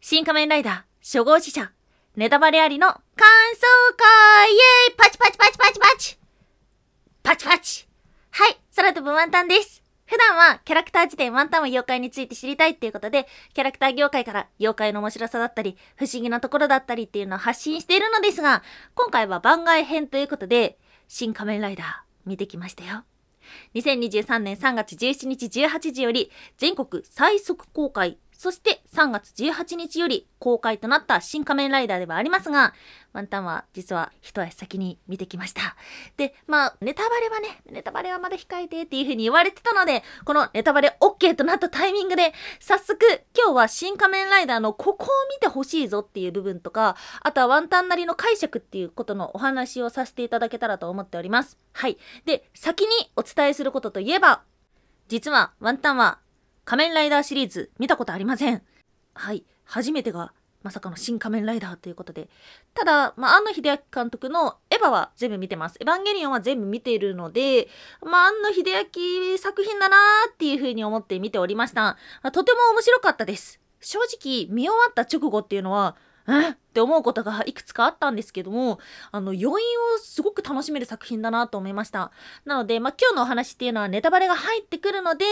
新仮面ライダー初号死者ネタバレありの感想会イエーイパチパチパチパチパチパチパチはい、空飛ぶワンタンです。普段はキャラクター辞典ワンタンは妖怪について知りたいっていうことで、キャラクター業界から妖怪の面白さだったり、不思議なところだったりっていうのを発信しているのですが、今回は番外編ということで、新仮面ライダー見てきましたよ。2023年3月17日18時より全国最速公開、そして3月18日より公開となった新仮面ライダーではありますが、ワンタンは実は一足先に見てきました。で、まあ、ネタバレはね、ネタバレはまだ控えてっていう風に言われてたので、このネタバレ OK となったタイミングで、早速今日は新仮面ライダーのここを見てほしいぞっていう部分とか、あとはワンタンなりの解釈っていうことのお話をさせていただけたらと思っております。はい。で、先にお伝えすることといえば、実はワンタンは仮面ライダーシリーズ見たことありません。はい。初めてがまさかの新仮面ライダーということで。ただ、まあ、庵野秀明監督のエヴァは全部見てます。エヴァンゲリオンは全部見ているので、まあ、庵野秀明作品だなーっていう風に思って見ておりました。まあとても面白かったです。正直、見終わった直後っていうのは、え？って思うことがいくつかあったんですけども、あの、余韻をすごく楽しめる作品だなと思いました。なので、まあ、今日のお話っていうのはネタバレが入ってくるので、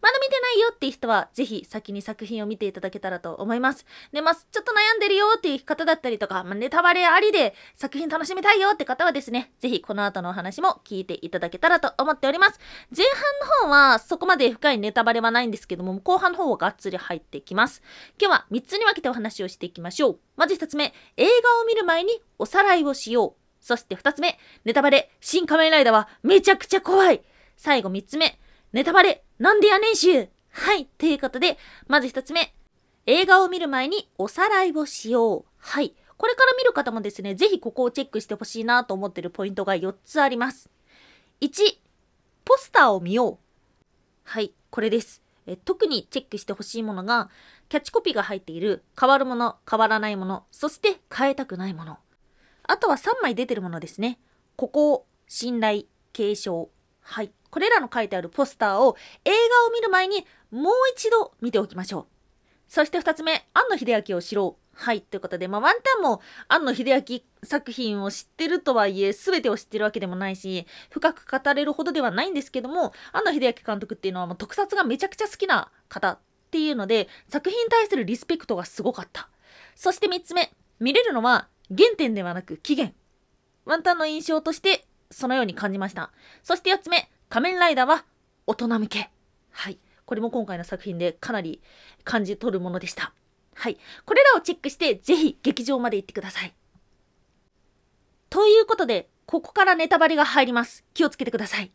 まだ見てないよっていう人は、ぜひ先に作品を見ていただけたらと思います。で、まあ、ちょっと悩んでるよっていう方だったりとか、まあ、ネタバレありで作品楽しみたいよって方はですね、ぜひこの後のお話も聞いていただけたらと思っております。前半の方はそこまで深いネタバレはないんですけども、後半の方はがっつり入ってきます。今日は3つに分けてお話をしていきましょう。まず1つ目、映画を見る前におさらいをしよう。そして2つ目、ネタバレ、新仮面ライダーはめちゃくちゃ怖い。最後3つ目、ネタバレ、なんでやねんしゅう。はい、ということで、まず1つ目、映画を見る前におさらいをしよう。はい。これから見る方もですね、ぜひここをチェックしてほしいなと思ってるポイントが4つあります。1、ポスターを見よう。はい、これです。え特にチェックしてほしいものが、キャッチコピーが入っている変わるもの、変わらないもの、そして変えたくないもの。あとは3枚出てるものですね。ここ、信頼、継承。はい。これらの書いてあるポスターを映画を見る前にもう一度見ておきましょう。そして2つ目、庵野秀明を知ろう。はい。ということで、まあ、ワンタンも庵野秀明作品を知ってるとはいえ、全てを知ってるわけでもないし、深く語れるほどではないんですけども、庵野秀明監督っていうのはもう特撮がめちゃくちゃ好きな方っていうので、作品に対するリスペクトがすごかった。そして3つ目、見れるのは原点ではなく起源。ワンタンの印象としてそのように感じました。そして4つ目、仮面ライダーは大人向け。はい。これも今回の作品でかなり感じ取るものでした。はい。これらをチェックして、ぜひ劇場まで行ってください。ということで、ここからネタバレが入ります。気をつけてください。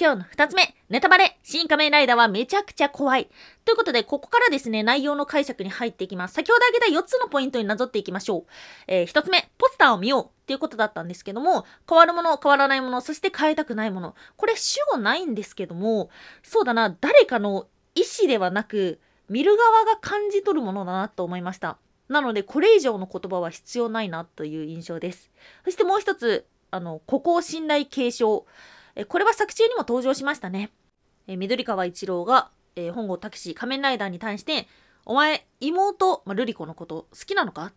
今日の2つ目、ネタバレ、新仮面ライダーはめちゃくちゃ怖い。ということで、ここからですね、内容の解釈に入っていきます。先ほど挙げた4つのポイントになぞっていきましょう。えー、1つ目、ポスターを見ようっていうことだったんですけども、変わるもの、変わらないもの、そして変えたくないもの。これ主語ないんですけども、そうだな、誰かの意思ではなく、見る側が感じ取るものだなと思いました。なので、これ以上の言葉は必要ないなという印象です。そしてもう一つ、あの、孤高信頼継承。えこれは作中にも登場しましたね。え緑川一郎が、え本郷武史仮面ライダーに対して、お前、妹、まあ、瑠璃子のこと好きなのか？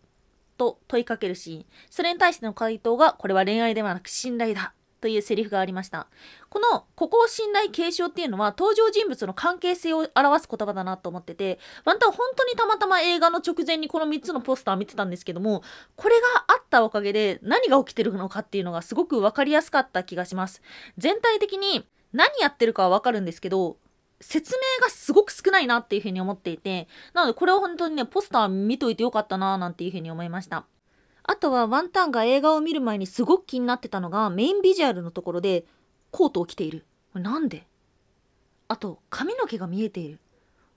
と問いかけるシーン。それに対しての回答が、これは恋愛ではなく信頼だ。というセリフがありました。この、ここを信頼継承っていうのは、登場人物の関係性を表す言葉だなと思ってて、ワンタン本当にたまたま映画の直前にこの3つのポスター見てたんですけども、これがったおかげで何が起きてるのかっていうのがすごく分かりやすかった気がします。全体的に何やってるかはわかるんですけど、説明がすごく少ないなっていうふうに思っていて、なのでこれは本当にね、ポスター見といてよかったななんていうふうに思いました。あとはワンタンが映画を見る前にすごく気になってたのがメインビジュアルのところでコートを着ている。これなんで？あと髪の毛が見えている。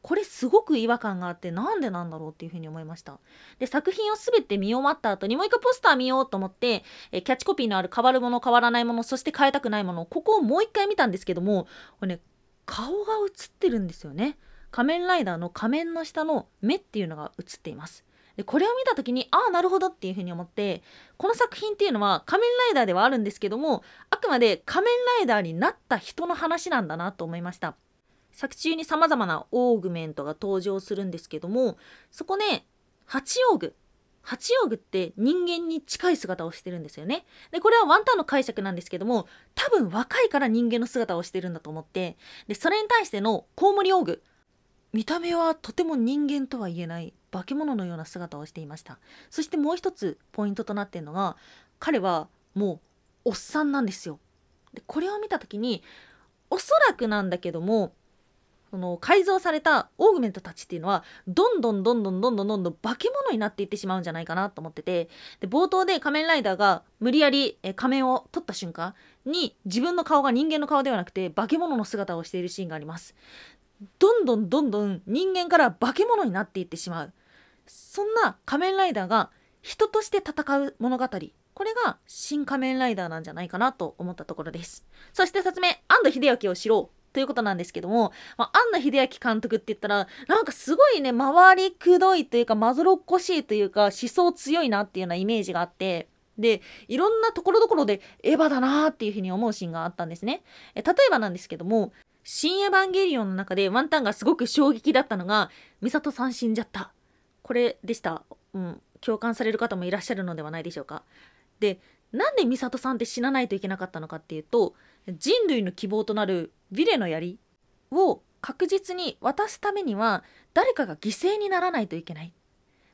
これすごく違和感があってなんでなんだろうっていうふうに思いました。で、作品をすべて見終わった後にもう一回ポスター見ようと思って、えキャッチコピーのある変わるもの変わらないもの、そして変えたくないもの、ここをもう一回見たんですけども、これね、顔が映ってるんですよね。仮面ライダーの仮面の下の目っていうのが映っています。でこれを見た時にああなるほどっていうふうに思ってこの作品っていうのは仮面ライダーではあるんですけどもあくまで仮面ライダーになった人の話なんだなと思いました作中に様々なオーグメントが登場するんですけどもそこね八王具八王具って人間に近い姿をしてるんですよね。で、これはワンタンの解釈なんですけども、多分若いから人間の姿をしてるんだと思って、で、それに対してのコウモリ王具。見た目はとても人間とは言えない化け物のような姿をしていました。そしてもう一つポイントとなっているのが、彼はもうおっさんなんですよ。で、これを見た時に、おそらくなんだけども、その改造されたオーグメントたちっていうのはどんどんどんどんどんどんどんどん化け物になっていってしまうんじゃないかなと思ってて。で冒頭で仮面ライダーが無理やり仮面を取った瞬間に自分の顔が人間の顔ではなくて化け物の姿をしているシーンがあります。どんどんどんどん人間から化け物になっていってしまう。そんな仮面ライダーが人として戦う物語。これが新仮面ライダーなんじゃないかなと思ったところです。そして2つ目安藤秀明を知ろう。ということなんですけども、まあ、安野秀明監督って言ったら、なんかすごいね、回りくどいというか、まぞろっこしいというか、思想強いなっていうようなイメージがあって、で、いろんなところどころでエヴァだなーっていうふうに思うシーンがあったんですね。え例えばなんですけども、新エヴァンゲリオンの中でワンタンがすごく衝撃だったのが、美里さん死んじゃった。これでした。うん、共感される方もいらっしゃるのではないでしょうか。で、なんで美里さんって死なないといけなかったのかっていうと、人類の希望となるヴィレの槍を確実に渡すためには誰かが犠牲にならないといけない。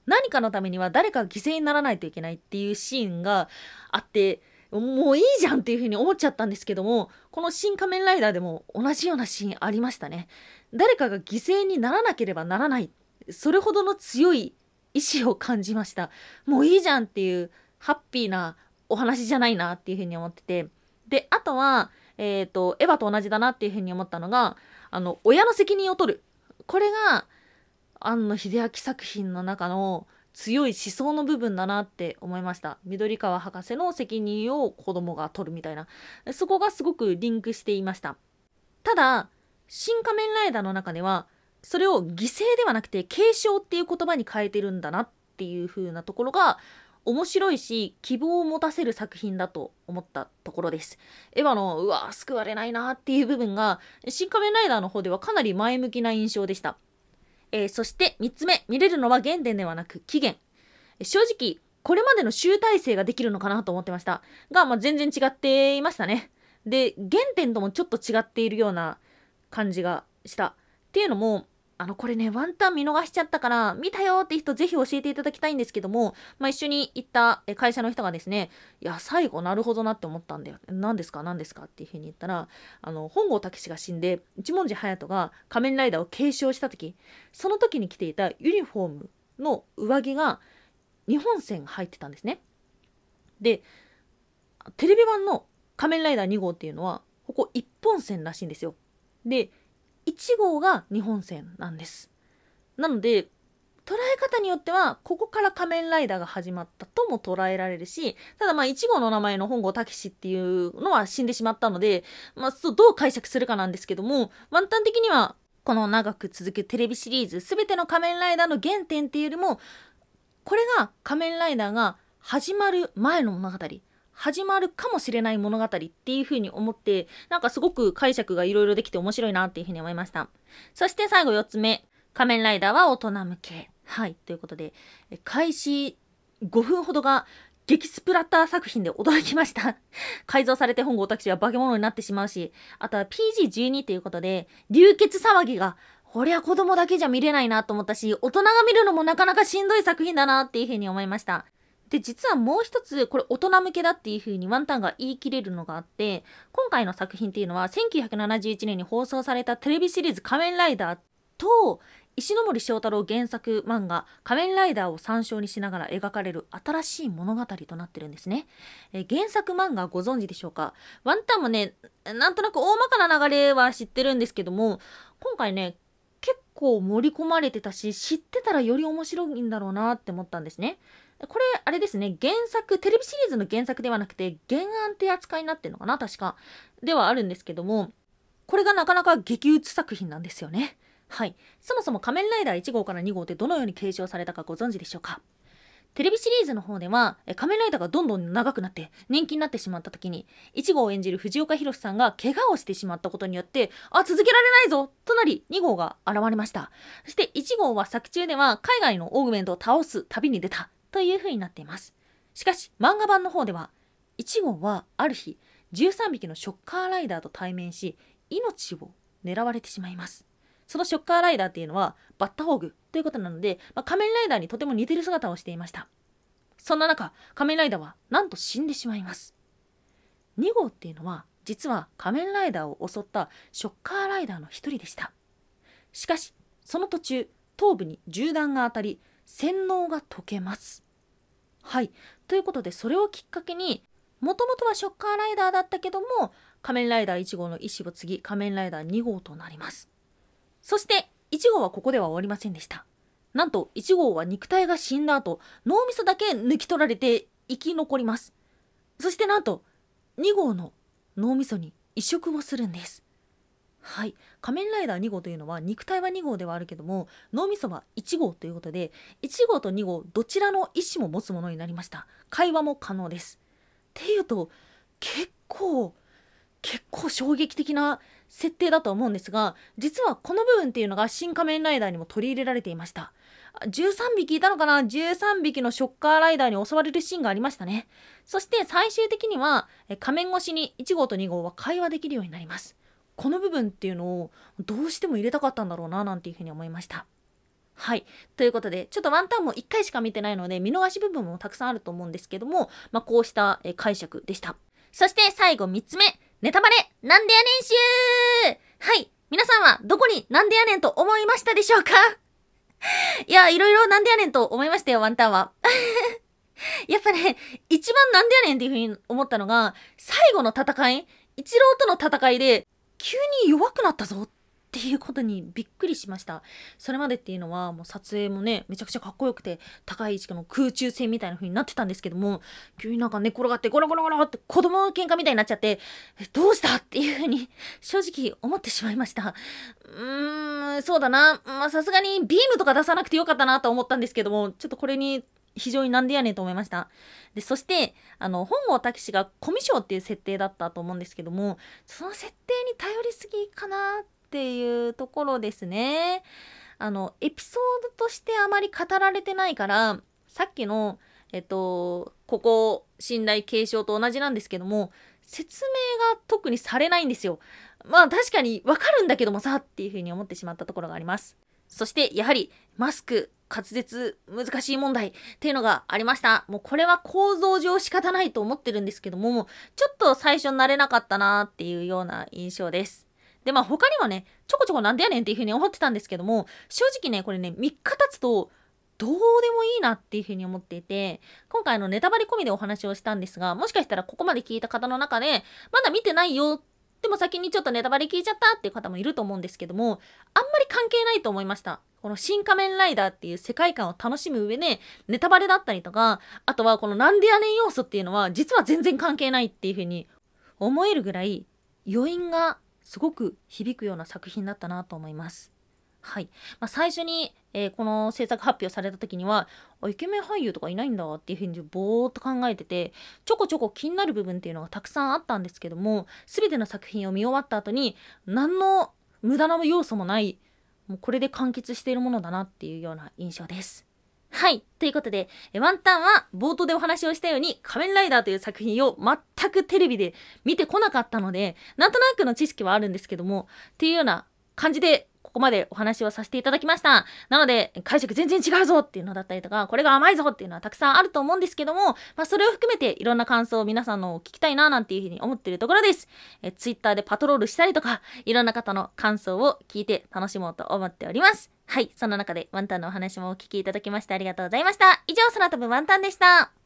何かのためには誰かが犠牲にならないといけないっていうシーンがあってもういいじゃんっていうふうに思っちゃったんですけどもこの「新仮面ライダー」でも同じようなシーンありましたね。誰かが犠牲にならなければならない。それほどの強い意志を感じました。もういいじゃんっていうハッピーなお話じゃないなっていうふうに思ってて。であとはえっ、ー、と、エヴァと同じだなっていうふうに思ったのが、あの、親の責任を取る。これが、庵野秀明作品の中の強い思想の部分だなって思いました。緑川博士の責任を子供が取るみたいな。そこがすごくリンクしていました。ただ、新仮面ライダーの中では、それを犠牲ではなくて継承っていう言葉に変えてるんだなっていう風なところが面白いし希望を持たせる作品だと思ったところです。エヴァのうわ救われないなっていう部分が新仮面ライダーの方ではかなり前向きな印象でした、えー、そして3つ目。見れるのは原点ではなく起源。正直これまでの集大成ができるのかなと思ってました。が、まあ、全然違っていましたね。で原点ともちょっと違っているような感じがした。っていうのもあの、これね、ワンタン見逃しちゃったから、見たよって人ぜひ教えていただきたいんですけども、まあ、一緒に行った会社の人がですね、いや、最後なるほどなって思ったんだよ。何ですか何ですかっていうふうに言ったら、あの、本郷武が死んで、一文字隼人が仮面ライダーを継承した時、その時に着ていたユニフォームの上着が日本線入ってたんですね。で、テレビ版の仮面ライダー2号っていうのは、ここ一本線らしいんですよ。で、1号が日本線なんです。なので、捉え方によっては、ここから仮面ライダーが始まったとも捉えられるし、ただまあ1号の名前の本郷武史っていうのは死んでしまったので、まあどう解釈するかなんですけども、ワンタン的には、この長く続くテレビシリーズ、すべての仮面ライダーの原点っていうよりも、これが仮面ライダーが始まる前の物語。始まるかもしれない物語っていう風に思って、なんかすごく解釈がいろいろできて面白いなっていう風に思いました。そして最後4つ目。仮面ライダーは大人向け。はい。ということで、開始5分ほどが激スプラッター作品で驚きました。改造されて本郷拓は化け物になってしまうし、あとは PG12 ということで、流血騒ぎが、こりゃ子供だけじゃ見れないなと思ったし、大人が見るのもなかなかしんどい作品だなっていうふうに思いました。で、実はもう一つ、これ大人向けだっていう風にワンタンが言い切れるのがあって、今回の作品っていうのは、1971年に放送されたテレビシリーズ仮面ライダーと、石森章太郎原作漫画「仮面ライダー」を参照にしながら描かれる新しい物語となってるんですね。え原作漫画ご存知でしょうか？ワンタンもねなんとなく大まかな流れは知ってるんですけども今回ね結構盛り込まれてたし知ってたらより面白いんだろうなって思ったんですね。これ、あれですね、原作、テレビシリーズの原作ではなくて、原案って扱いになってるのかな？確か。ではあるんですけども、これがなかなか激打つ作品なんですよね。はい。そもそも仮面ライダー1号から2号ってどのように継承されたかご存知でしょうか？テレビシリーズの方では、仮面ライダーがどんどん長くなって人気になってしまった時に、1号を演じる藤岡弘さんが怪我をしてしまったことによって、あ、続けられないぞとなり、2号が現れました。そして1号は作中では海外のオーグメントを倒す旅に出たという風になっています。しかし、漫画版の方では、1号はある日、13匹のショッカーライダーと対面し、命を狙われてしまいます。そのショッカーライダーっていうのはバッタホーグということなので、まあ、仮面ライダーにとても似てる姿をしていました。そんな中、仮面ライダーはなんと死んでしまいます。2号っていうのは実は仮面ライダーを襲ったショッカーライダーの一人でした。しかし、その途中、頭部に銃弾が当たり、洗脳が解けます。はい。ということで、それをきっかけに、もともとはショッカーライダーだったけども、仮面ライダー1号の意思を継ぎ、仮面ライダー2号となります。そして1号はここでは終わりませんでした。なんと1号は肉体が死んだ後、脳みそだけ抜き取られて生き残ります。そしてなんと2号の脳みそに移植をするんです。はい。仮面ライダー2号というのは肉体は2号ではあるけども脳みそは1号ということで1号と2号どちらの意思も持つものになりました。会話も可能です。っていうと結構結構衝撃的な設定だと思うんですが実はこの部分っていうのが新仮面ライダーにも取り入れられていました13匹いたのかな？13匹のショッカーライダーに襲われるシーンがありましたねそして最終的には仮面越しに1号と2号は会話できるようになりますこの部分っていうのをどうしても入れたかったんだろうななんていうふうに思いましたはい。ということで、ちょっとワンタンも1回しか見てないので、見逃し部分もたくさんあると思うんですけども、まあ、こうした解釈でした。そして最後3つ目。ネタバレ、なんでやねん集はい。皆さんはどこになんでやねんと思いましたでしょうか？いや、いろいろなんでやねんと思いましたよ、ワンタンは。やっぱね、一番なんでやねんっていうふうに思ったのが、最後の戦い、一郎との戦いで、急に弱くなったぞっていうことにびっくりしました。それまでっていうのはもう撮影もねめちゃくちゃかっこよくて高い位置の空中戦みたいな風になってたんですけども急になんか寝転がってゴロゴロゴロって子供の喧嘩みたいになっちゃってどうしたっていう風に正直思ってしまいました。うーんそうだな。まあさすがにビームとか出さなくてよかったなと思ったんですけどもちょっとこれに非常になんでやねんと思いました。で、そして、あの、本郷武史がコミュ障っていう設定だったと思うんですけども、その設定に頼りすぎかなっていうところですね。あの、エピソードとしてあまり語られてないから、さっきの、えっと、ここ、信頼継承と同じなんですけども、説明が特にされないんですよ。まあ確かにわかるんだけどもさっていうふうに思ってしまったところがあります。そしてやはりマスク滑舌難しい問題っていうのがありました。もうこれは構造上仕方ないと思ってるんですけども、ちょっと最初慣れなかったなっていうような印象です。で、まあ他にもね、ちょこちょこなんでやねんっていう風に思ってたんですけども、正直ね、これね、3日経つと、どうでもいいなっていう風に思っていて、今回のネタバレ込みでお話をしたんですが、もしかしたらここまで聞いた方の中で、まだ見てないよ、でも先にちょっとネタバレ聞いちゃったっていう方もいると思うんですけども、あんまり関係ないと思いました。この新仮面ライダーっていう世界観を楽しむ上で、ネタバレだったりとか、あとはこのなんでやねん要素っていうのは、実は全然関係ないっていうふうに思えるぐらい、余韻がすごく響くような作品だったなと思います。はい。まあ、最初に、えー、この制作発表された時には、イケメン俳優とかいないんだっていうふうにぼーっと考えてて、ちょこちょこ気になる部分っていうのがたくさんあったんですけども、全ての作品を見終わった後に、何の無駄な要素もない、もうこれで完結しているものだなっていうような印象です。はい。ということで、ワンタンは冒頭でお話をしたように、仮面ライダーという作品を全くテレビで見てこなかったので、なんとなくの知識はあるんですけども、っていうような感じでここまでお話をさせていただきました。なので、解釈全然違うぞっていうのだったりとか、これが甘いぞっていうのはたくさんあると思うんですけども、まあ、それを含めていろんな感想を皆さんのを聞きたいななんていうふうに思ってるところです。え、ツイッターでパトロールしたりとか、いろんな方の感想を聞いて楽しもうと思っております。はい。そんな中でワンタンのお話もお聞きいただきましてありがとうございました。以上、空飛ぶワンタンでした。